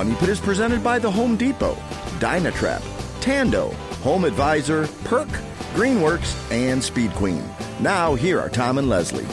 Money Pit. Is presented by the Home Depot, Dynatrap, Tando, Home Advisor, Perk, Greenworks, and Speed Queen. Now, here are Tom and Leslie.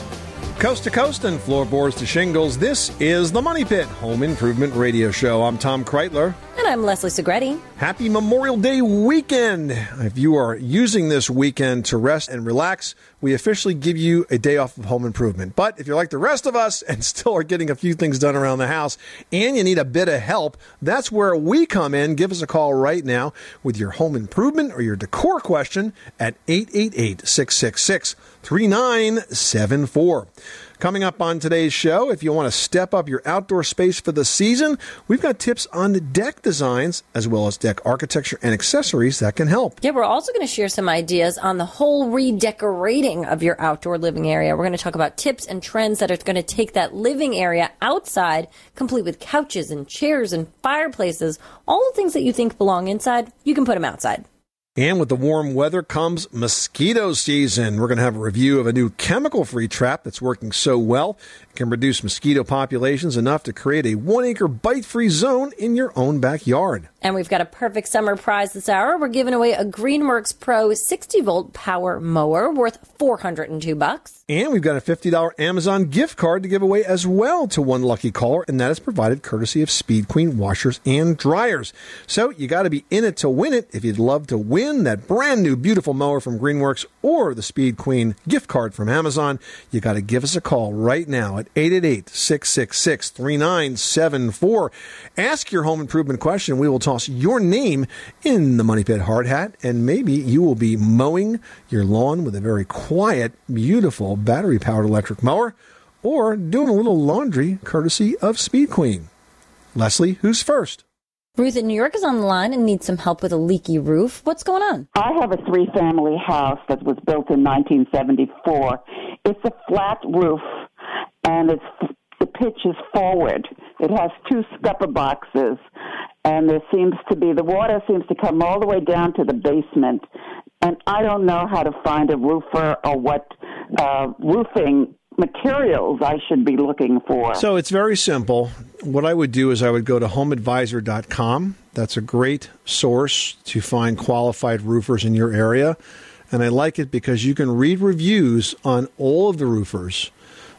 Coast to coast and floorboards to shingles, this is the Money Pit Home Improvement Radio Show. I'm Tom Kraeutler. I'm Leslie Segrete. Happy Memorial Day weekend! If you are using this weekend to rest and relax, we officially give you a day off of home improvement. But if you're like the rest of us and still are getting a few things done around the house and you need a bit of help, that's where we come in. Give us a call right now with your home improvement or your decor question at 888 666 3974. Coming up on today's show, if you want to step up your outdoor space for the season, we've got tips on deck designs as well as deck architecture and accessories that can help. Yeah, we're also going to share some ideas on the whole redecorating of your outdoor living area. We're going to talk about tips and trends that are going to take that living area outside, complete with couches and chairs and fireplaces. All the things that you think belong inside, you can put them outside. And with the warm weather comes mosquito season. We're going to have a review of a new chemical free trap that's working so well. Can reduce mosquito populations enough to create a one acre bite free zone in your own backyard. And we've got a perfect summer prize this hour. We're giving away a Greenworks Pro 60 volt power mower worth 402 bucks. And we've got a $50 Amazon gift card to give away as well to one lucky caller, and that is provided courtesy of Speed Queen washers and dryers. So you got to be in it to win it. If you'd love to win that brand new beautiful mower from Greenworks or the Speed Queen gift card from Amazon, you got to give us a call right now at 888 666 3974. Ask your home improvement question. We will toss your name in the Money Pit hard hat, and maybe you will be mowing your lawn with a very quiet, beautiful battery powered electric mower or doing a little laundry courtesy of Speed Queen. Leslie, who's first? Ruth in New York is on the line and needs some help with a leaky roof. What's going on? I have a three family house that was built in 1974. It's a flat roof and it's the pitch is forward. It has two scupper boxes and there seems to be the water seems to come all the way down to the basement and I don't know how to find a roofer or what uh, roofing materials I should be looking for. So it's very simple. What I would do is I would go to homeadvisor.com. That's a great source to find qualified roofers in your area. And I like it because you can read reviews on all of the roofers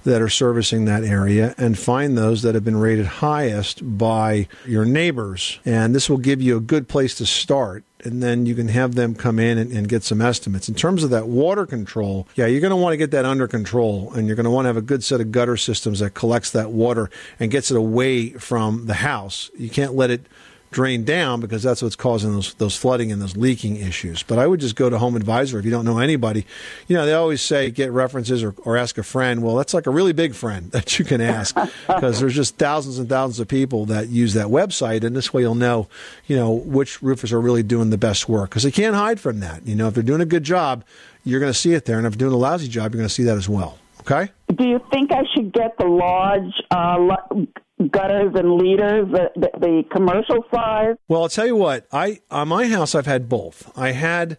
that are servicing that area and find those that have been rated highest by your neighbors. And this will give you a good place to start. And then you can have them come in and, and get some estimates. In terms of that water control, yeah, you're going to want to get that under control and you're going to want to have a good set of gutter systems that collects that water and gets it away from the house. You can't let it drain down because that's what's causing those those flooding and those leaking issues. But I would just go to Home Advisor if you don't know anybody. You know, they always say get references or, or ask a friend. Well, that's like a really big friend that you can ask because there's just thousands and thousands of people that use that website, and this way you'll know, you know, which roofers are really doing the best work because they can't hide from that. You know, if they're doing a good job, you're going to see it there, and if they're doing a lousy job, you're going to see that as well. Okay. Do you think I should get the large uh, gutters and leaders, the, the, the commercial size? Well, I'll tell you what. I on my house, I've had both. I had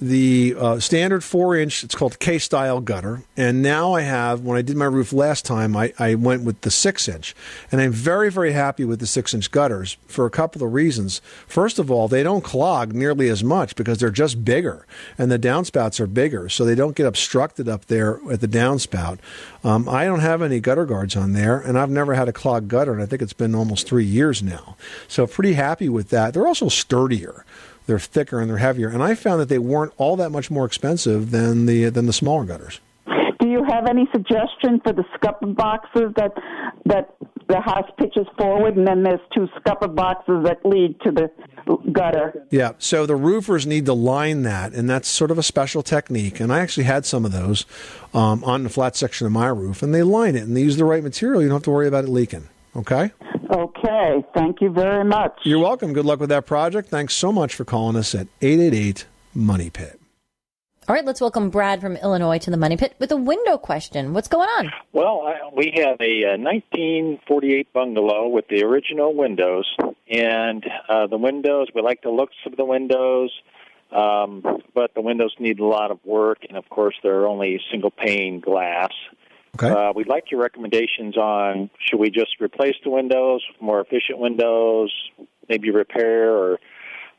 the uh, standard four inch. It's called K style gutter, and now I have. When I did my roof last time, I, I went with the six inch, and I'm very very happy with the six inch gutters for a couple of reasons. First of all, they don't clog nearly as much because they're just bigger, and the downspouts are bigger, so they don't get obstructed up there at the downspout. Um, I don't have any gutter guards on there, and I've never had a clogged gutter, and I think it's been almost three years now. So pretty happy with that. They're also sturdier they're thicker and they're heavier. And I found that they weren't all that much more expensive than the than the smaller gutters. Do you have any suggestion for the scupper boxes that that the house pitches forward, and then there's two scupper boxes that lead to the gutter? Yeah, so the roofers need to line that, and that's sort of a special technique. And I actually had some of those um, on the flat section of my roof, and they line it and they use the right material. You don't have to worry about it leaking. Okay. Okay, thank you very much. You're welcome. Good luck with that project. Thanks so much for calling us at 888 Money Pit. All right, let's welcome Brad from Illinois to the Money Pit with a window question. What's going on? Well, I, we have a, uh 1948 bungalow with the original windows, and uh, the windows, we like the looks of the windows. um, but the windows need a lot of work, and of course, they're only single pane glass. Okay. Uh, we'd like your recommendations on should we just replace the windows more efficient windows, maybe repair, or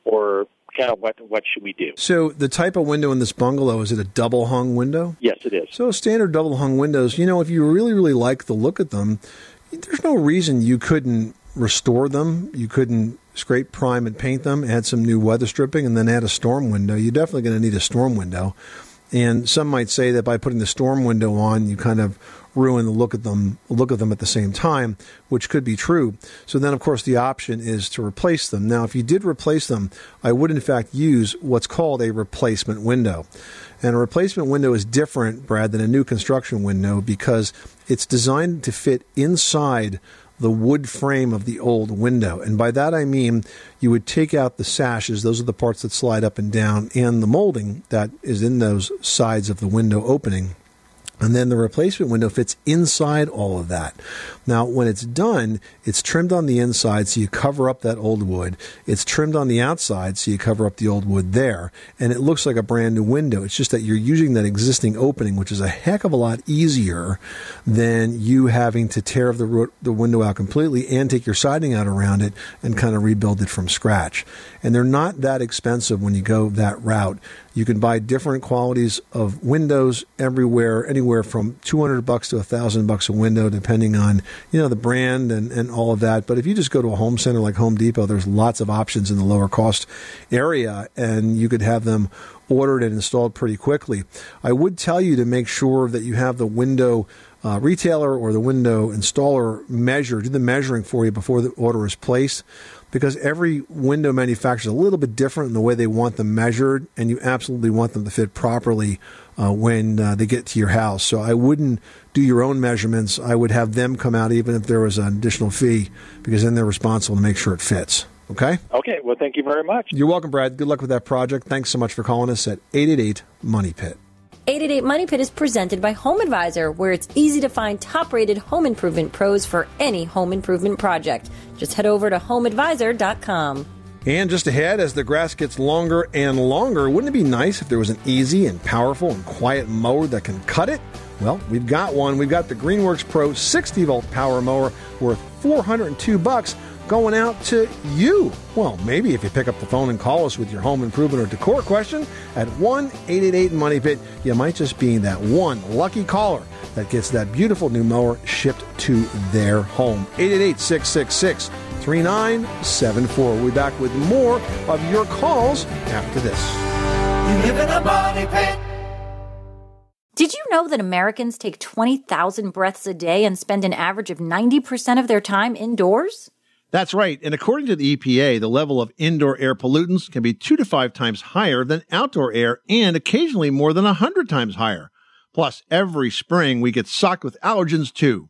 or kind of what what should we do? So the type of window in this bungalow is it a double hung window? Yes, it is. So standard double hung windows, you know, if you really really like the look of them, there's no reason you couldn't restore them. You couldn't scrape, prime, and paint them, add some new weather stripping, and then add a storm window. You're definitely going to need a storm window. And some might say that by putting the storm window on, you kind of ruin the look at them look of them at the same time, which could be true. So then of course the option is to replace them. Now if you did replace them, I would in fact use what's called a replacement window. And a replacement window is different, Brad, than a new construction window because it's designed to fit inside the wood frame of the old window. And by that I mean you would take out the sashes, those are the parts that slide up and down, and the molding that is in those sides of the window opening. And then the replacement window fits inside all of that. Now, when it's done, it's trimmed on the inside so you cover up that old wood. It's trimmed on the outside so you cover up the old wood there. And it looks like a brand new window. It's just that you're using that existing opening, which is a heck of a lot easier than you having to tear the, the window out completely and take your siding out around it and kind of rebuild it from scratch. And they're not that expensive when you go that route. You can buy different qualities of windows everywhere, anywhere from 200 bucks to a thousand bucks a window, depending on, you know, the brand and, and all of that. But if you just go to a home center like Home Depot, there's lots of options in the lower cost area and you could have them ordered and installed pretty quickly. I would tell you to make sure that you have the window uh, retailer or the window installer measure, do the measuring for you before the order is placed because every window manufacturer is a little bit different in the way they want them measured, and you absolutely want them to fit properly uh, when uh, they get to your house. So I wouldn't do your own measurements. I would have them come out even if there was an additional fee, because then they're responsible to make sure it fits. Okay? Okay, well, thank you very much. You're welcome, Brad. Good luck with that project. Thanks so much for calling us at 888 Money Pit. 888 Money Pit is presented by Home Advisor, where it's easy to find top rated home improvement pros for any home improvement project. Just head over to homeadvisor.com. And just ahead, as the grass gets longer and longer, wouldn't it be nice if there was an easy and powerful and quiet mower that can cut it? Well, we've got one. We've got the Greenworks Pro 60 volt power mower worth 402 bucks going out to you. Well, maybe if you pick up the phone and call us with your home improvement or decor question at 1 888 Money Pit, you might just be that one lucky caller that gets that beautiful new mower shipped to their home. 888 666 3974. We'll be back with more of your calls after this. You live in a money pit. Did you know that Americans take 20,000 breaths a day and spend an average of 90% of their time indoors? That's right. And according to the EPA, the level of indoor air pollutants can be two to five times higher than outdoor air and occasionally more than a hundred times higher. Plus, every spring we get socked with allergens too.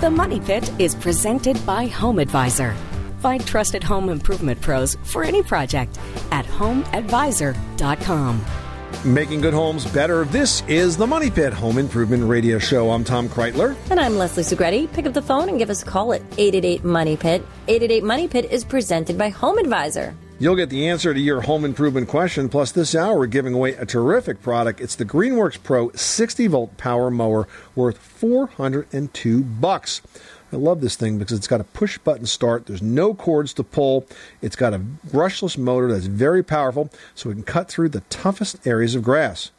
The Money Pit is presented by Home Advisor. Find trusted home improvement pros for any project at homeadvisor.com. Making good homes better. This is the Money Pit Home Improvement Radio Show. I'm Tom Kraeutler. And I'm Leslie Segrete. Pick up the phone and give us a call at 888 Money Pit. 888 Money Pit is presented by Home Advisor. You'll get the answer to your home improvement question. Plus, this hour, we're giving away a terrific product. It's the Greenworks Pro 60 volt power mower worth 402 bucks. I love this thing because it's got a push button start. There's no cords to pull. It's got a brushless motor that's very powerful, so it can cut through the toughest areas of grass.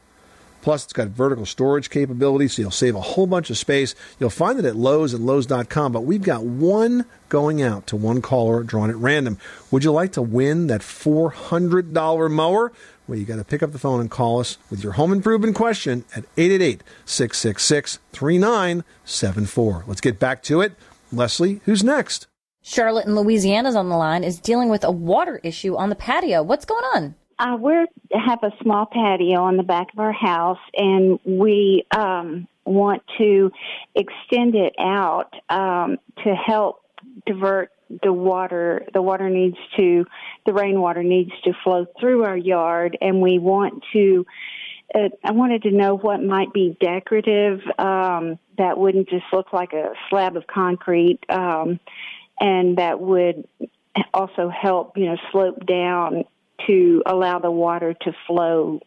Plus, it's got vertical storage capability, so you'll save a whole bunch of space. You'll find it at Lowe's and Lowe's.com, but we've got one going out to one caller drawn at random. Would you like to win that $400 mower? Well, you got to pick up the phone and call us with your home improvement question at 888 666 3974. Let's get back to it. Leslie, who's next? Charlotte in Louisiana's on the line is dealing with a water issue on the patio. What's going on? Uh, we have a small patio on the back of our house, and we um, want to extend it out um, to help divert the water. The water needs to, the rainwater needs to flow through our yard, and we want to. Uh, I wanted to know what might be decorative um, that wouldn't just look like a slab of concrete, um, and that would also help, you know, slope down to allow the water to flow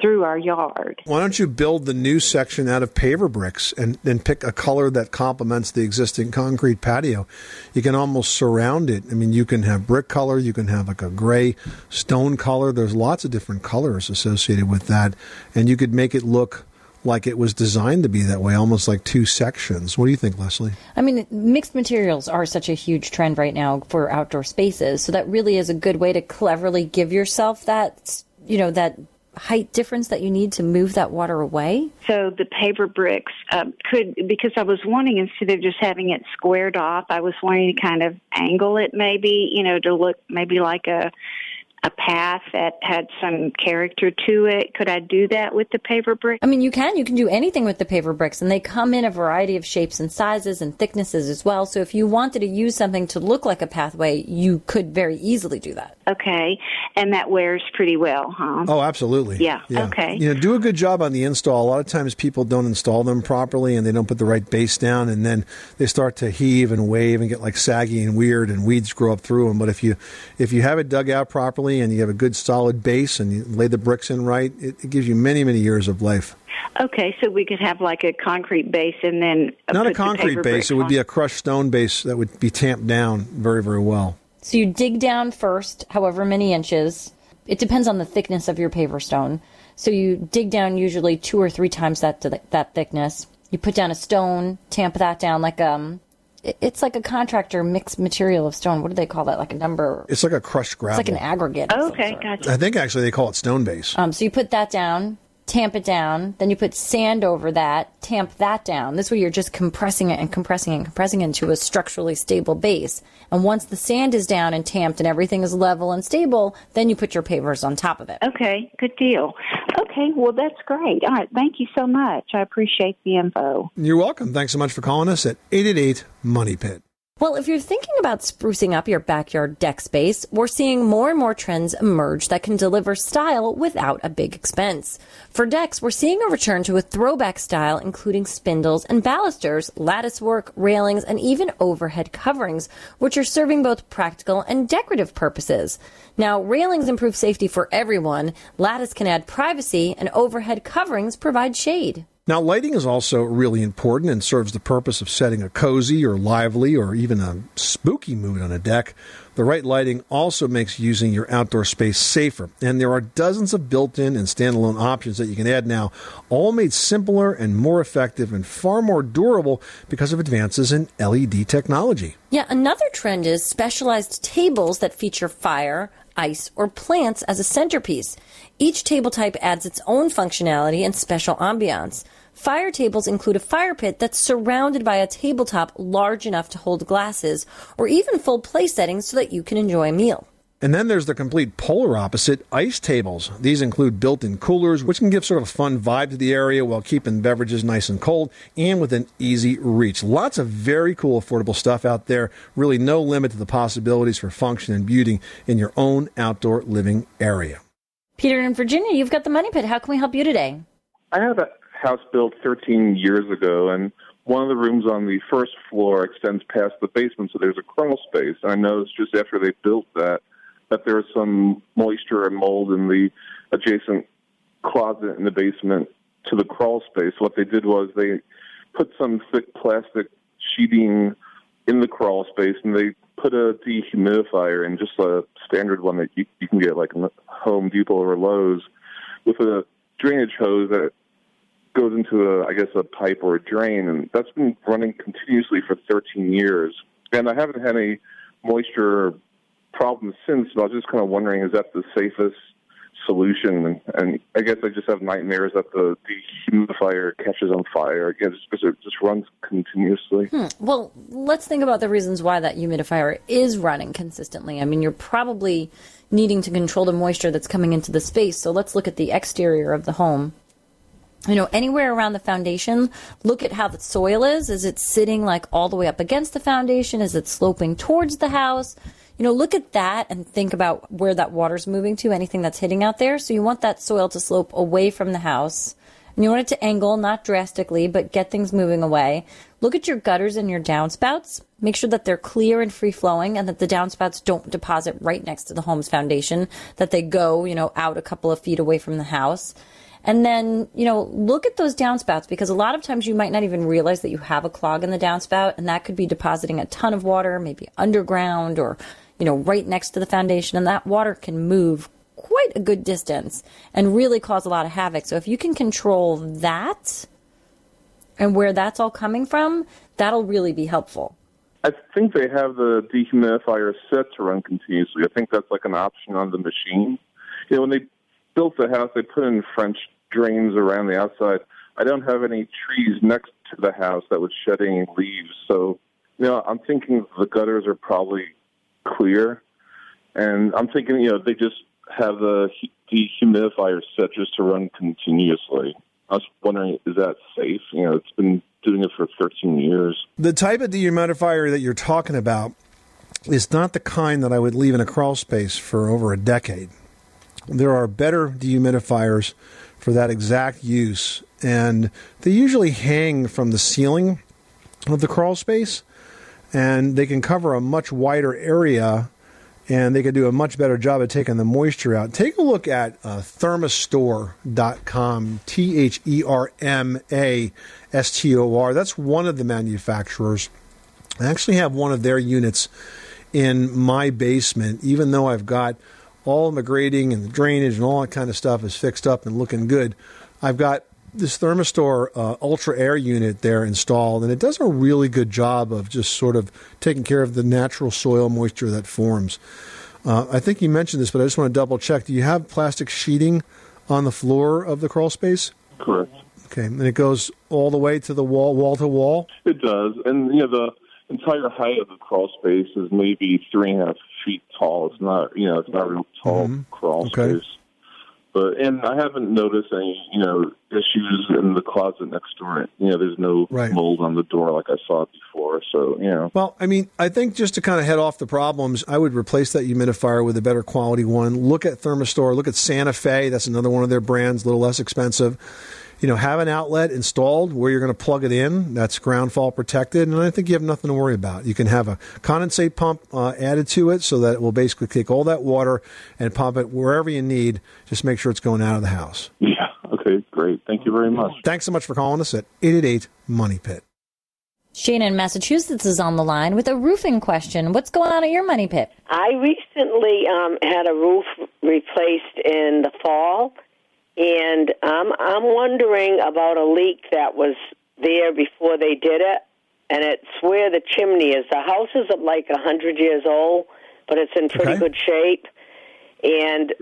through our yard. Why don't you build the new section out of paver bricks and then pick a color that complements the existing concrete patio? You can almost surround it. I mean, you can have brick color, you can have like a gray stone color. There's lots of different colors associated with that, and you could make it look like it was designed to be that way, almost like two sections. What do you think, Leslie? I mean, mixed materials are such a huge trend right now for outdoor spaces. So that really is a good way to cleverly give yourself that, you know, that height difference that you need to move that water away. So the paver bricks um, could, because I was wanting instead of just having it squared off, I was wanting to kind of angle it maybe, you know, to look maybe like a a path that had some character to it. Could I do that with the paver brick? I mean, you can. You can do anything with the paver bricks, and they come in a variety of shapes and sizes and thicknesses as well. So if you wanted to use something to look like a pathway, you could very easily do that. Okay, and that wears pretty well, huh? Oh, absolutely. Yeah, okay. You know, do a good job on the install. A lot of times people don't install them properly and they don't put the right base down and then they start to heave and wave and get like saggy and weird and weeds grow up through them. But if you if you have it dug out properly and you have a good solid base and you lay the bricks in right, it, it gives you many, many years of life. Okay, so we could have like a concrete base and then Not a concrete base, bricks it would on. be a crushed stone base that would be tamped down very, very well. So you dig down first, however many inches. It depends on the thickness of your paver stone. So you dig down usually two or three times that that thickness. You put down a stone, tamp that down like um, it- it's like a contractor mixed material of stone. What do they call that? Like a number? It's like a crushed gravel. It's like an aggregate. of Okay, gotcha. I think actually they call it stone base. Um, so you put that down, tamp it down, then you put sand over that, tamp that down. This way you're just compressing it and compressing it and compressing it into a structurally stable base. And once the sand is down and tamped and everything is level and stable, then you put your pavers on top of it. Okay, good deal. Okay, well that's great. All right, thank you so much. I appreciate the info. You're welcome. Thanks so much for calling us at 888 Money Pit. Well, if you're thinking about sprucing up your backyard deck space, we're seeing more and more trends emerge that can deliver style without a big expense. For decks, we're seeing a return to a throwback style, including spindles and balusters, lattice work, railings, and even overhead coverings, which are serving both practical and decorative purposes. Now, railings improve safety for everyone, lattice can add privacy, and overhead coverings provide shade. Now, lighting is also really important and serves the purpose of setting a cozy or lively or even a spooky mood on a deck. The right lighting also makes using your outdoor space safer, and there are dozens of built in and standalone options that you can add now, all made simpler and more effective and far more durable because of advances in LED technology. Yeah, another trend is specialized tables that feature fire, ice, or plants as a centerpiece. Each table type adds its own functionality and special ambiance. Fire tables include a fire pit that's surrounded by a tabletop large enough to hold glasses, or even full play settings so that you can enjoy a meal. And then there's the complete polar opposite ice tables. These include built in coolers, which can give sort of a fun vibe to the area while keeping beverages nice and cold and within easy reach. Lots of very cool, affordable stuff out there. Really, no limit to the possibilities for function and beauty in your own outdoor living area. Peter in Virginia, you've got the money pit. How can we help you today? I had a house built 13 years ago, and one of the rooms on the first floor extends past the basement, so there's a crawl space. And I noticed just after they built that that there was some moisture and mold in the adjacent closet in the basement to the crawl space. What they did was they put some thick plastic sheeting in the crawl space, and they put a dehumidifier in, just a standard one that you, you can get like Home Depot or Lowe's, with a drainage hose that goes into a, I guess, a pipe or a drain, and that's been running continuously for 13 years. And I haven't had any moisture problems since. But I was just kind of wondering, is that the safest solution? And, and I guess I just have nightmares that the dehumidifier catches on fire again, because it just runs continuously. Hmm. Well, let's think about the reasons why that humidifier is running consistently. I mean, you're probably needing to control the moisture that's coming into the space. So let's look at the exterior of the home you know, anywhere around the foundation, look at how the soil is. Is it sitting like all the way up against the foundation? Is it sloping towards the house? You know, look at that and think about where that water's moving to, anything that's hitting out there. So you want that soil to slope away from the house. And you want it to angle, not drastically, but get things moving away. Look at your gutters and your downspouts. Make sure that they're clear and free flowing and that the downspouts don't deposit right next to the home's foundation, that they go, you know, out a couple of feet away from the house. And then, you know, look at those downspouts because a lot of times you might not even realize that you have a clog in the downspout and that could be depositing a ton of water, maybe underground or, you know, right next to the foundation. And that water can move quite a good distance and really cause a lot of havoc. So if you can control that and where that's all coming from, that'll really be helpful. I think they have the dehumidifier set to run continuously. I think that's like an option on the machine. You know, when they built the house, they put in French drains around the outside. I don't have any trees next to the house that would shed any leaves. So, you know, I'm thinking the gutters are probably clear. And I'm thinking, you know, they just have the dehumidifier set just to run continuously. I was wondering, is that safe? You know, it's been doing it for 13 years. The type of dehumidifier that you're talking about is not the kind that I would leave in a crawl space for over a decade. There are better dehumidifiers for that exact use, and they usually hang from the ceiling of the crawl space, and they can cover a much wider area, and they can do a much better job of taking the moisture out. Take a look at uh, thermastor.com, T H E R M A S T O R. That's one of the manufacturers. I actually have one of their units in my basement, even though I've got all the grading and the drainage and all that kind of stuff is fixed up and looking good. I've got this Thermastor uh, Ultra Air unit there installed, and it does a really good job of just sort of taking care of the natural soil moisture that forms. Uh, I think you mentioned this, but I just want to double check. Do you have plastic sheeting on the floor of the crawl space? Correct. Okay, and it goes all the way to the wall, wall to wall. It does, and you know the entire height of the crawl space is maybe three and a half feet tall. It's not, you know, it's not a real tall Mhm. crawl Okay. space. But and I haven't noticed any, you know, issues in the closet next door. You know, there's no Right. mold on the door like I saw before. So you know, Well, I mean, I think just to kind of head off the problems, I would replace that humidifier with a better quality one. Look at Thermastor. Look at Santa Fe. That's another one of their brands, a little less expensive. You know, have an outlet installed where you're going to plug it in. That's ground fault protected, and I think you have nothing to worry about. You can have a condensate pump uh, added to it so that it will basically take all that water and pump it wherever you need. Just make sure it's going out of the house. yeah, okay, great. Thank you very much. Thanks so much for calling us at 888 Money Pit. Shane in Massachusetts is on the line with a roofing question. What's going on at your money pit? I recently um, had a roof replaced in the fall, and um, I'm wondering about a leak that was there before they did it, and it's where the chimney is. The house is like a hundred years old, but it's in pretty Okay. good shape, and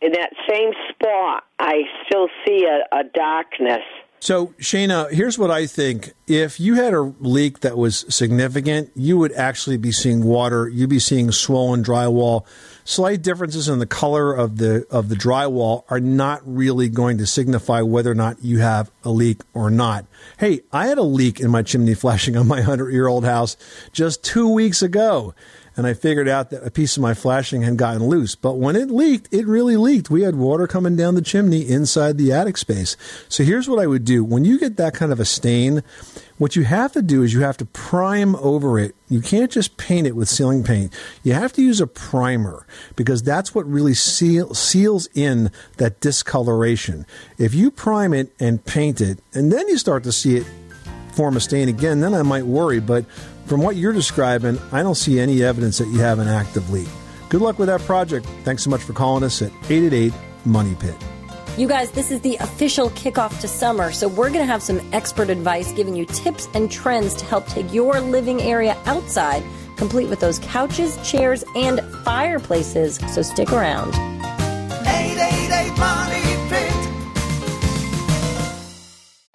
in that same spot, I still see a, a darkness. So, Shayna, here's what I think. If you had a leak that was significant, you would actually be seeing water. You'd be seeing swollen drywall. Slight differences in the color of the of the drywall are not really going to signify whether or not you have a leak or not. Hey, I had a leak in my chimney flashing on my hundred year old house just two weeks ago and I figured out that a piece of my flashing had gotten loose. But when it leaked, it really leaked. We had water coming down the chimney inside the attic space. So here's what I would do. When you get that kind of a stain, what you have to do is you have to prime over it. You can't just paint it with sealing paint. You have to use a primer because that's what really seal, seals in that discoloration. If you prime it and paint it, and then you start to see it form a stain again, then I might worry. But from what you're describing, I don't see any evidence that you have an active leak. Good luck with that project. Thanks so much for calling us at 888 Money Pit. You guys, this is the official kickoff to summer, so we're going to have some expert advice giving you tips and trends to help take your living area outside, complete with those couches, chairs, and fireplaces. So stick around. 888 Money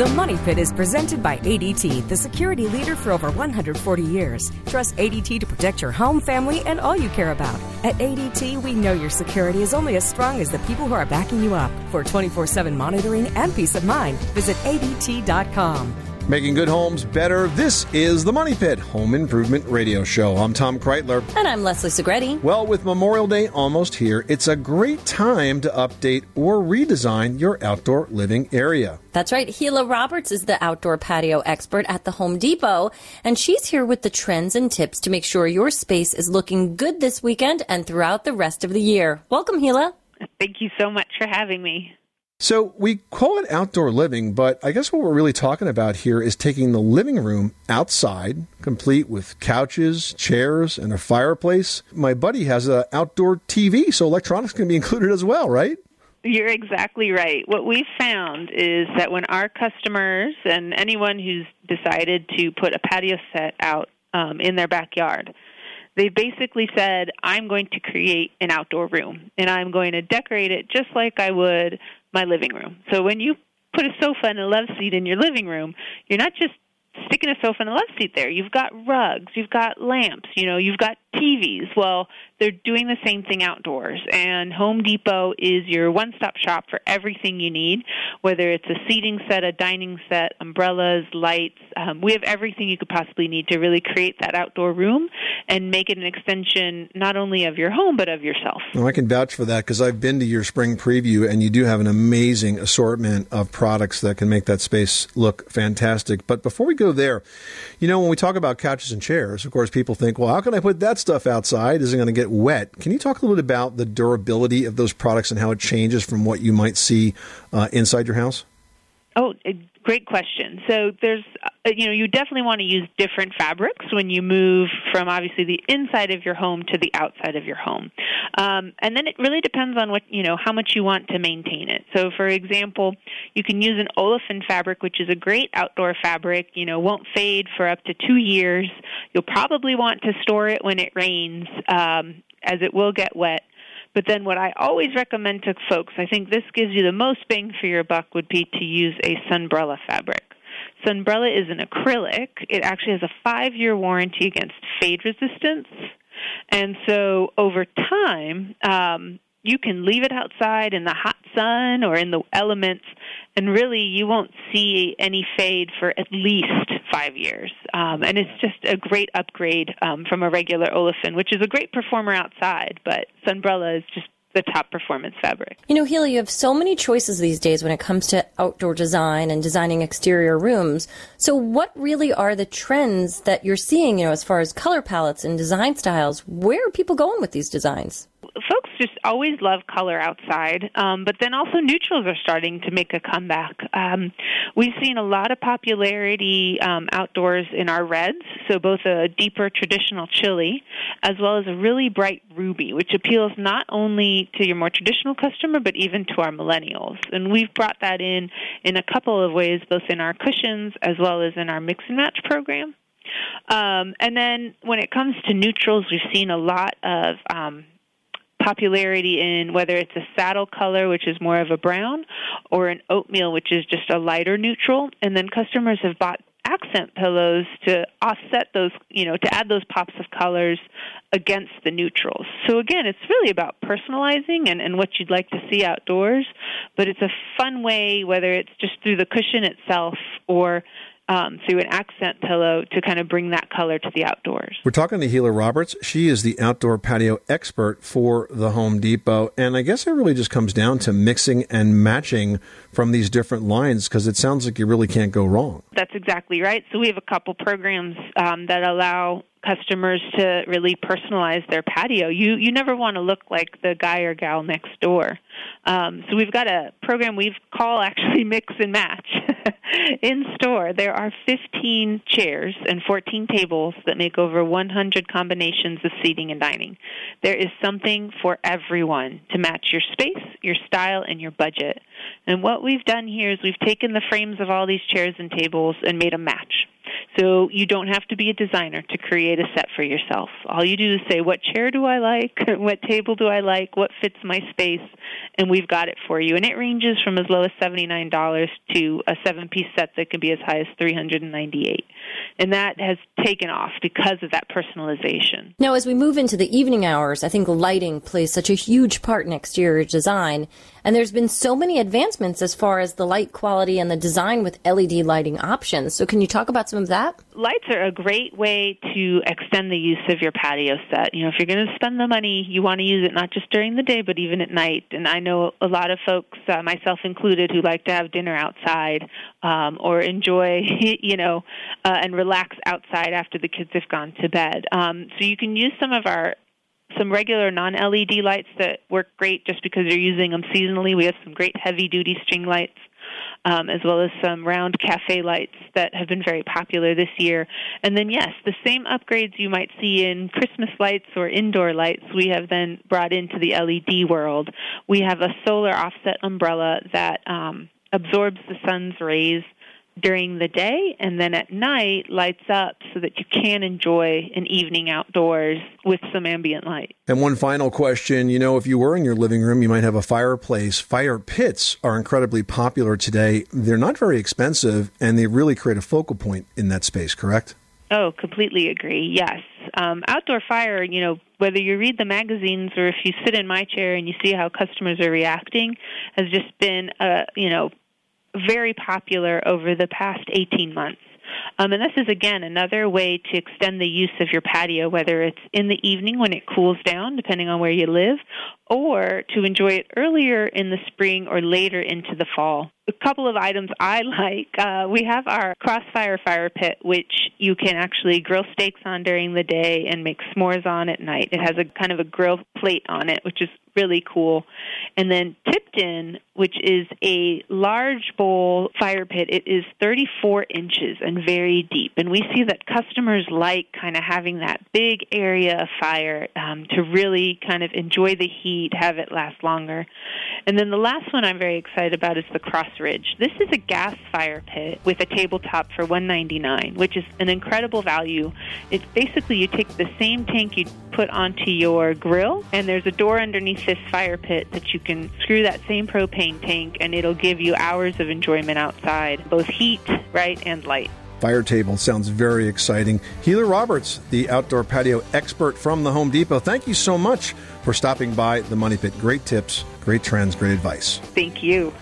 The Money Pit is presented by ADT, the security leader for over 140 years. Trust ADT to protect your home, family, and all you care about. At ADT, we know your security is only as strong as the people who are backing you up. For 24 7 monitoring and peace of mind, visit ADT.com. Making good homes better. This is the Money Pit Home Improvement Radio Show. I'm Tom Kraeutler. And I'm Leslie Segrete. Well, with Memorial Day almost here, it's a great time to update or redesign your outdoor living area. That's right. Gila Roberts is the outdoor patio expert at the Home Depot, and she's here with the trends and tips to make sure your space is looking good this weekend and throughout the rest of the year. Welcome, Gila. Thank you so much for having me. So we call it outdoor living, but I guess what we're really talking about here is taking the living room outside, complete with couches, chairs, and a fireplace. My buddy has an outdoor TV, so electronics can be included as well, right? You're exactly right. What we've found is that when our customers and anyone who's decided to put a patio set out um, in their backyard, they basically said, I'm going to create an outdoor room and I'm going to decorate it just like I would my living room. So when you put a sofa and a love seat in your living room, you're not just sticking a sofa and a love seat there. You've got rugs, you've got lamps, you know, you've got TVs. Well, they're doing the same thing outdoors. And Home Depot is your one stop shop for everything you need, whether it's a seating set, a dining set, umbrellas, lights. Um, we have everything you could possibly need to really create that outdoor room and make it an extension not only of your home, but of yourself. Well, I can vouch for that because I've been to your spring preview, and you do have an amazing assortment of products that can make that space look fantastic. But before we go there, you know, when we talk about couches and chairs, of course, people think, well, how can I put that stuff outside? Is it going to get wet? Can you talk a little bit about the durability of those products and how it changes from what you might see uh, inside your house? Oh, great question. So there's, uh, you know, you definitely want to use different fabrics when you move from obviously the inside of your home to the outside of your home, um, and then it really depends on what you know how much you want to maintain it. So, for example, you can use an olefin fabric, which is a great outdoor fabric. You know, won't fade for up to two years. You'll probably want to store it when it rains, um, as it will get wet. But then what I always recommend to folks, I think this gives you the most bang for your buck, would be to use a sunbrella fabric. Sunbrella is an acrylic. It actually has a five year warranty against fade resistance. And so over time, um, you can leave it outside in the hot sun or in the elements, and really you won't see any fade for at least five years. Um, and it's just a great upgrade um, from a regular olefin, which is a great performer outside, but Sunbrella is just the top performance fabric. You know, Healy, you have so many choices these days when it comes to outdoor design and designing exterior rooms. So, what really are the trends that you're seeing, you know, as far as color palettes and design styles? Where are people going with these designs? Folks just always love color outside, um, but then also neutrals are starting to make a comeback. Um, we've seen a lot of popularity um, outdoors in our reds, so both a deeper traditional chili as well as a really bright ruby, which appeals not only to your more traditional customer but even to our millennials. And we've brought that in in a couple of ways, both in our cushions as well as in our mix and match program. Um, and then when it comes to neutrals, we've seen a lot of um, popularity in whether it's a saddle color, which is more of a brown, or an oatmeal, which is just a lighter neutral. And then customers have bought accent pillows to offset those, you know, to add those pops of colors against the neutrals. So again, it's really about personalizing and, and what you'd like to see outdoors, but it's a fun way, whether it's just through the cushion itself or um, through an accent pillow to kind of bring that color to the outdoors. We're talking to Gila Roberts. She is the outdoor patio expert for the Home Depot. And I guess it really just comes down to mixing and matching from these different lines because it sounds like you really can't go wrong. That's exactly right. So we have a couple programs um, that allow customers to really personalize their patio. You you never want to look like the guy or gal next door. Um, so we've got a program we call actually Mix and Match in store. There are 15 chairs and 14 tables that make over 100 combinations of seating and dining. There is something for everyone to match your space, your style, and your budget. And what we've done here is we've taken the frames of all these chairs and tables and made a match. So you don't have to be a designer to create a set for yourself. All you do is say, what chair do I like? what table do I like? What fits my space? And we've got it for you. And it ranges from as low as $79 to a seven piece set that can be as high as 398 And that has taken off because of that personalization. Now, as we move into the evening hours, I think lighting plays such a huge part in exterior design. And there's been so many advancements as far as the light quality and the design with LED lighting options. So, can you talk about some of that? Lights are a great way to extend the use of your patio set. You know, if you're going to spend the money, you want to use it not just during the day, but even at night. And I know a lot of folks, uh, myself included, who like to have dinner outside um, or enjoy, you know, uh, and relax outside after the kids have gone to bed. Um, so, you can use some of our some regular non-LED lights that work great just because you're using them seasonally. We have some great heavy-duty string lights, um, as well as some round cafe lights that have been very popular this year. And then, yes, the same upgrades you might see in Christmas lights or indoor lights, we have then brought into the LED world. We have a solar offset umbrella that um, absorbs the sun's rays during the day and then at night lights up so that you can enjoy an evening outdoors with some ambient light. And one final question, you know, if you were in your living room, you might have a fireplace. Fire pits are incredibly popular today. They're not very expensive and they really create a focal point in that space, correct? Oh, completely agree. Yes. Um, outdoor fire, you know, whether you read the magazines or if you sit in my chair and you see how customers are reacting, has just been a, you know, very popular over the past 18 months. Um, and this is again another way to extend the use of your patio, whether it's in the evening when it cools down, depending on where you live, or to enjoy it earlier in the spring or later into the fall. A couple of items I like. Uh, we have our Crossfire fire pit, which you can actually grill steaks on during the day and make s'mores on at night. It has a kind of a grill plate on it, which is really cool. And then Tipton, which is a large bowl fire pit, it is 34 inches and very deep. And we see that customers like kind of having that big area of fire um, to really kind of enjoy the heat, have it last longer. And then the last one I'm very excited about is the Cross Ridge. This is a gas fire pit with a tabletop for 199, which is an incredible value. It's basically you take the same tank you put onto your grill, and there's a door underneath this fire pit that you can screw that same propane tank, and it'll give you hours of enjoyment outside, both heat, right, and light. Fire table sounds very exciting. Healer Roberts, the outdoor patio expert from the Home Depot, thank you so much for stopping by the Money Pit. Great tips, great trends, great advice. Thank you.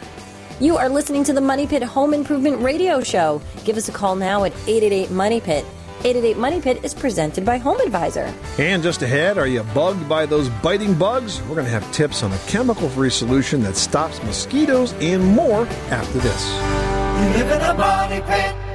You are listening to the Money Pit Home Improvement Radio Show. Give us a call now at 888 Money Pit. 888 Money Pit is presented by Home Advisor. And just ahead, are you bugged by those biting bugs? We're going to have tips on a chemical free solution that stops mosquitoes and more after this. You live in a money pit.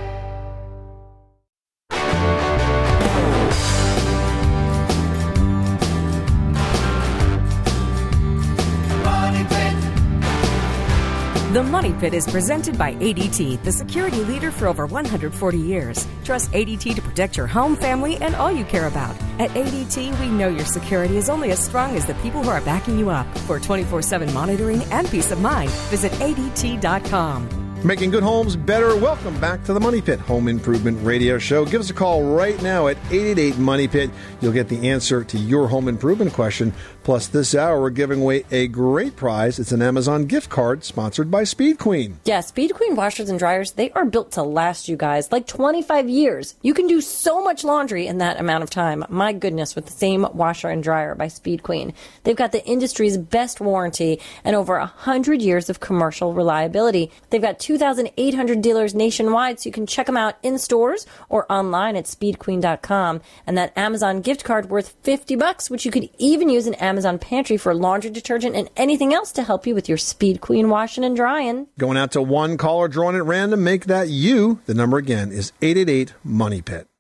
The Money Pit is presented by ADT, the security leader for over 140 years. Trust ADT to protect your home, family, and all you care about. At ADT, we know your security is only as strong as the people who are backing you up. For 24 7 monitoring and peace of mind, visit ADT.com. Making good homes better. Welcome back to the Money Pit Home Improvement Radio Show. Give us a call right now at 888 Money Pit. You'll get the answer to your home improvement question. Plus, this hour we're giving away a great prize. It's an Amazon gift card sponsored by Speed Queen. Yeah, Speed Queen washers and dryers, they are built to last you guys like 25 years. You can do so much laundry in that amount of time. My goodness, with the same washer and dryer by Speed Queen. They've got the industry's best warranty and over 100 years of commercial reliability. They've got 2,800 dealers nationwide, so you can check them out in stores or online at speedqueen.com. And that Amazon gift card worth 50 bucks, which you could even use in Amazon pantry for laundry detergent and anything else to help you with your Speed Queen washing and drying. Going out to one caller drawn at random. Make that you. The number again is 888 Money Pit.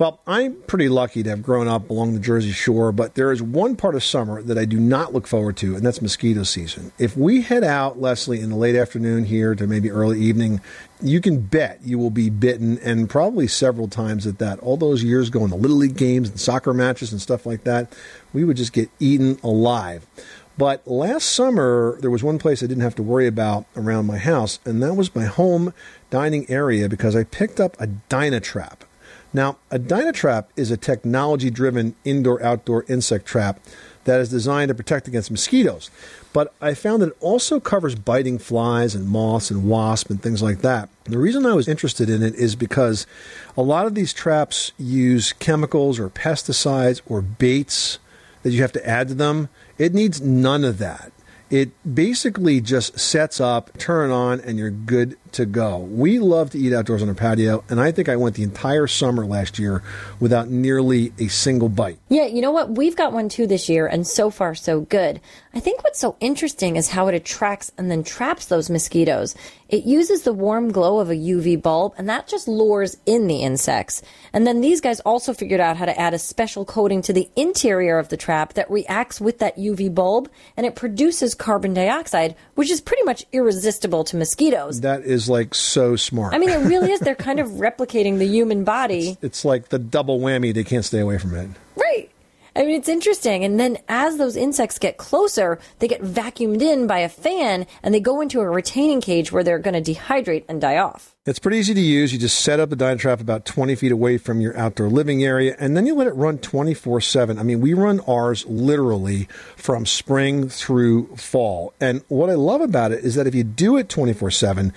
Well, I'm pretty lucky to have grown up along the Jersey Shore, but there is one part of summer that I do not look forward to, and that's mosquito season. If we head out, Leslie, in the late afternoon here to maybe early evening, you can bet you will be bitten, and probably several times at that. All those years going to Little League games and soccer matches and stuff like that, we would just get eaten alive. But last summer, there was one place I didn't have to worry about around my house, and that was my home dining area because I picked up a Dynatrap. Now, a Dynatrap is a technology driven indoor outdoor insect trap that is designed to protect against mosquitoes. But I found that it also covers biting flies and moths and wasps and things like that. The reason I was interested in it is because a lot of these traps use chemicals or pesticides or baits that you have to add to them. It needs none of that. It basically just sets up, turn on, and you're good to go. We love to eat outdoors on our patio, and I think I went the entire summer last year without nearly a single bite. Yeah, you know what? We've got one too this year, and so far so good. I think what's so interesting is how it attracts and then traps those mosquitoes. It uses the warm glow of a UV bulb, and that just lures in the insects. And then these guys also figured out how to add a special coating to the interior of the trap that reacts with that UV bulb, and it produces carbon dioxide, which is pretty much irresistible to mosquitoes. That is like so smart. I mean, it really is. They're kind of replicating the human body. it's like the double whammy. They can't stay away from it. Right. I mean, it's interesting. And then as those insects get closer, they get vacuumed in by a fan and they go into a retaining cage where they're going to dehydrate and die off. It's pretty easy to use. You just set up the Dynatrap about 20 feet away from your outdoor living area, and then you let it run 24 7. I mean, we run ours literally from spring through fall. And what I love about it is that if you do it 24 7,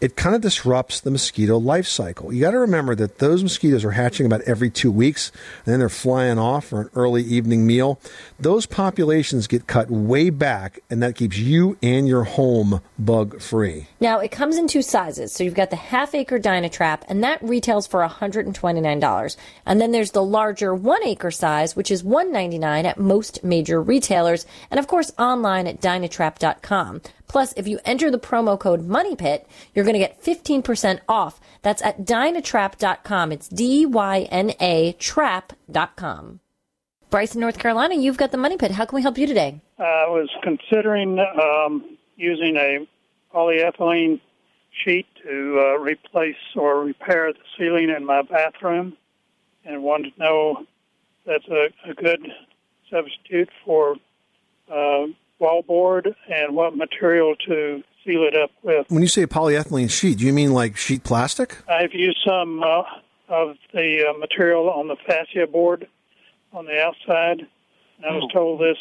it kind of disrupts the mosquito life cycle. You got to remember that those mosquitoes are hatching about every two weeks, and then they're flying off for an early evening meal. Those populations get cut way back, and that keeps you and your home bug free. Now, it comes in two sizes. So you've got the half acre Dynatrap, and that retails for $129. And then there's the larger one acre size, which is 199 at most major retailers, and of course online at Dynatrap.com. Plus, if you enter the promo code MONEYPIT, you're going to get 15% off. That's at Dynatrap.com. It's D Y N A trap.com. Bryson, North Carolina, you've got the Money Pit. How can we help you today? I was considering um, using a polyethylene sheet to uh, replace or repair the ceiling in my bathroom and wanted to know if that's a, a good substitute for uh, wallboard and what material to seal it up with. When you say polyethylene sheet, do you mean like sheet plastic? I've used some uh, of the uh, material on the fascia board on the outside. I was told this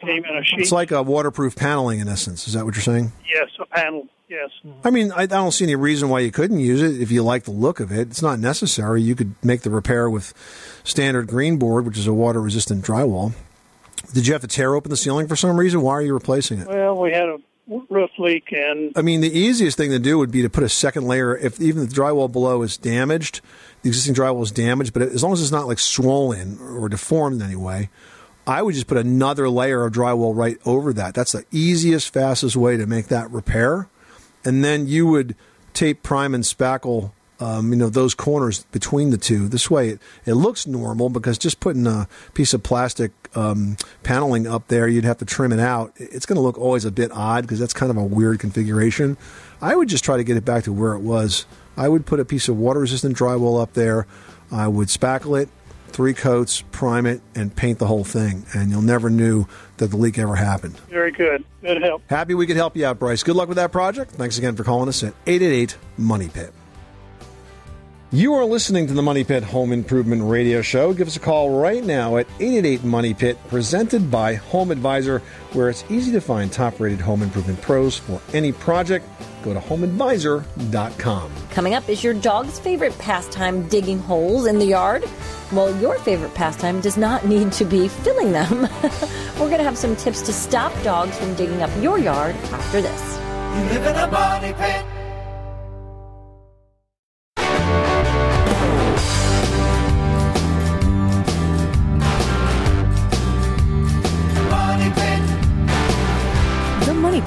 came in a sheet. It's like a waterproof paneling in essence. Is that what you're saying? yes, a panel. Yes. I mean, I, I don't see any reason why you couldn't use it if you like the look of it. It's not necessary. You could make the repair with standard green board, which is a water resistant drywall. Did you have to tear open the ceiling for some reason? Why are you replacing it? Well, we had a roof leak, and I mean, the easiest thing to do would be to put a second layer. If even the drywall below is damaged, the existing drywall is damaged, but as long as it's not like swollen or deformed in any way, I would just put another layer of drywall right over that. That's the easiest, fastest way to make that repair. And then you would tape, prime, and spackle. Um, you know those corners between the two. This way, it, it looks normal because just putting a piece of plastic um, paneling up there, you'd have to trim it out. It's going to look always a bit odd because that's kind of a weird configuration. I would just try to get it back to where it was. I would put a piece of water resistant drywall up there. I would spackle it, three coats, prime it, and paint the whole thing. And you'll never knew that the leak ever happened. very good. Good help. Happy we could help you out, Bryce. Good luck with that project. Thanks again for calling us at 888 Money Pit. You are listening to the Money Pit Home Improvement Radio Show. Give us a call right now at 888 Money Pit, presented by Home Advisor, where it's easy to find top rated home improvement pros for any project. Go to homeadvisor.com. Coming up, is your dog's favorite pastime digging holes in the yard? Well, your favorite pastime does not need to be filling them. We're going to have some tips to stop dogs from digging up your yard after this. You live in a money pit.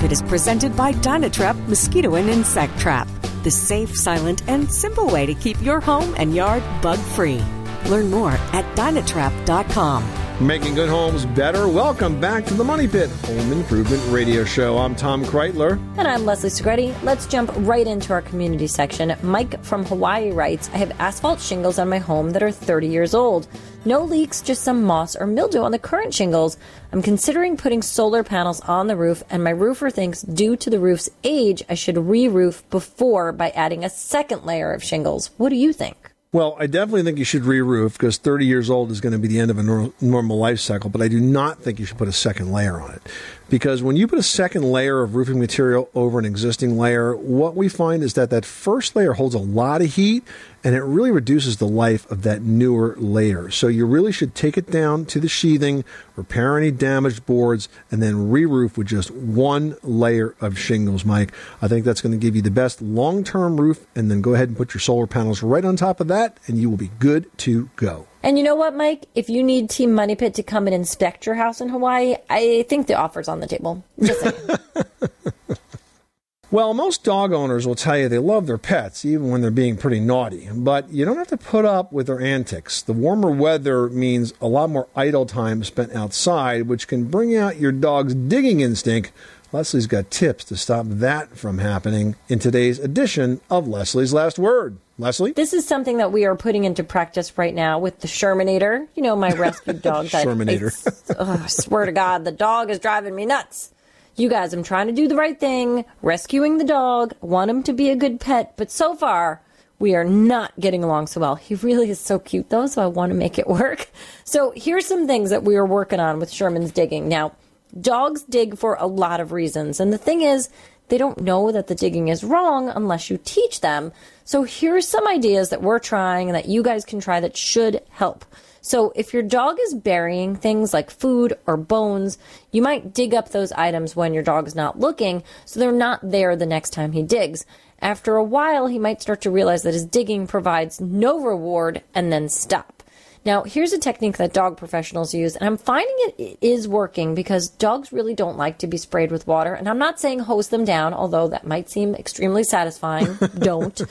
Pit is presented by Dynatrap Mosquito and Insect Trap, the safe, silent, and simple way to keep your home and yard bug free. Learn more at Dynatrap.com. Making good homes better. Welcome back to the Money Pit Home Improvement Radio Show. I'm Tom Kraeutler. And I'm Leslie Segrete. Let's jump right into our community section. Mike from Hawaii writes I have asphalt shingles on my home that are 30 years old. No leaks, just some moss or mildew on the current shingles. I'm considering putting solar panels on the roof, and my roofer thinks due to the roof's age, I should re roof before by adding a second layer of shingles. What do you think? Well, I definitely think you should re-roof because 30 years old is going to be the end of a normal life cycle. But I do not think you should put a second layer on it because when you put a second layer of roofing material over an existing layer, what we find is that that first layer holds a lot of heat and it really reduces the life of that newer layer. So you really should take it down to the sheathing, repair any damaged boards, and then re-roof with just one layer of shingles, Mike. I think that's going to give you the best long-term roof, and then go ahead and put your solar panels right on top of that, and you will be good to go. And you know what, Mike? If you need Team Money Pit to come and inspect your house in Hawaii, I think the offer's on the table. Well, most dog owners will tell you they love their pets, even when they're being pretty naughty. But you don't have to put up with their antics. The warmer weather means a lot more idle time spent outside, which can bring out your dog's digging instinct. Leslie's got tips to stop that from happening in today's edition of Leslie's Last Word. Leslie? This is something that we are putting into practice right now with the Shermanator. You know, my rescue dog. Shermanator. it's- ugh, oh, I swear to God, the dog is driving me nuts. You guys, I'm trying to do the right thing, rescuing the dog, want him to be a good pet, but so far, we are not getting along so well. He really is so cute, though, so I want to make it work. So, here's some things that we are working on with Sherman's digging. Now, dogs dig for a lot of reasons, and the thing is, they don't know that the digging is wrong unless you teach them. So here's some ideas that we're trying and that you guys can try that should help. So if your dog is burying things like food or bones, you might dig up those items when your dog is not looking so they're not there the next time he digs. After a while, he might start to realize that his digging provides no reward and then stop. Now, here's a technique that dog professionals use, and I'm finding it is working because dogs really don't like to be sprayed with water. And I'm not saying hose them down, although that might seem extremely satisfying. don't.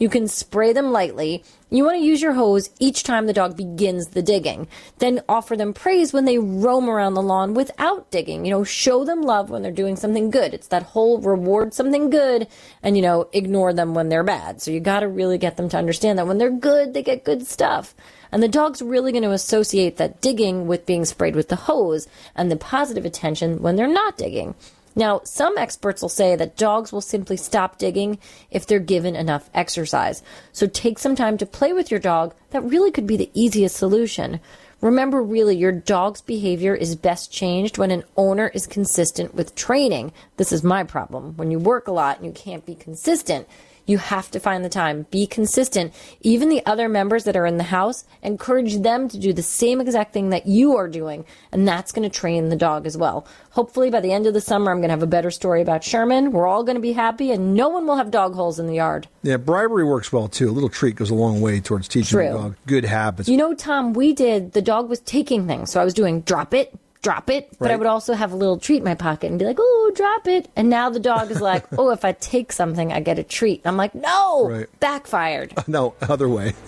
You can spray them lightly. You want to use your hose each time the dog begins the digging. Then offer them praise when they roam around the lawn without digging. You know, show them love when they're doing something good. It's that whole reward something good and, you know, ignore them when they're bad. So you got to really get them to understand that when they're good, they get good stuff. And the dog's really going to associate that digging with being sprayed with the hose and the positive attention when they're not digging. Now, some experts will say that dogs will simply stop digging if they're given enough exercise. So take some time to play with your dog. That really could be the easiest solution. Remember, really, your dog's behavior is best changed when an owner is consistent with training. This is my problem. When you work a lot and you can't be consistent, you have to find the time. Be consistent. Even the other members that are in the house, encourage them to do the same exact thing that you are doing. And that's going to train the dog as well. Hopefully, by the end of the summer, I'm going to have a better story about Sherman. We're all going to be happy, and no one will have dog holes in the yard. Yeah, bribery works well too. A little treat goes a long way towards teaching True. the dog good habits. You know, Tom, we did, the dog was taking things. So I was doing drop it, drop it, but I would also have a little treat in my pocket and be like, oh, drop it. And now the dog is like, oh, if I take something, I get a treat. I'm like, no, Right. backfired. no, other way.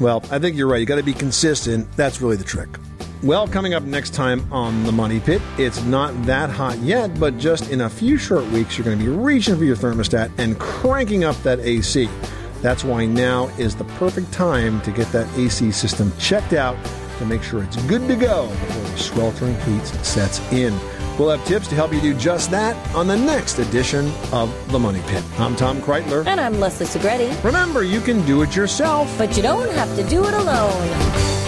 well, I think you're right. You got to be consistent. That's really the trick. Well, coming up next time on The Money Pit, it's not that hot yet, but just in a few short weeks, you're going to be reaching for your thermostat and cranking up that AC. That's why now is the perfect time to get that AC system checked out to make sure it's good to go before the sweltering heat sets in. We'll have tips to help you do just that on the next edition of The Money Pit. I'm Tom Kraeutler. And I'm Leslie Segrete. Remember, you can do it yourself. But you don't have to do it alone.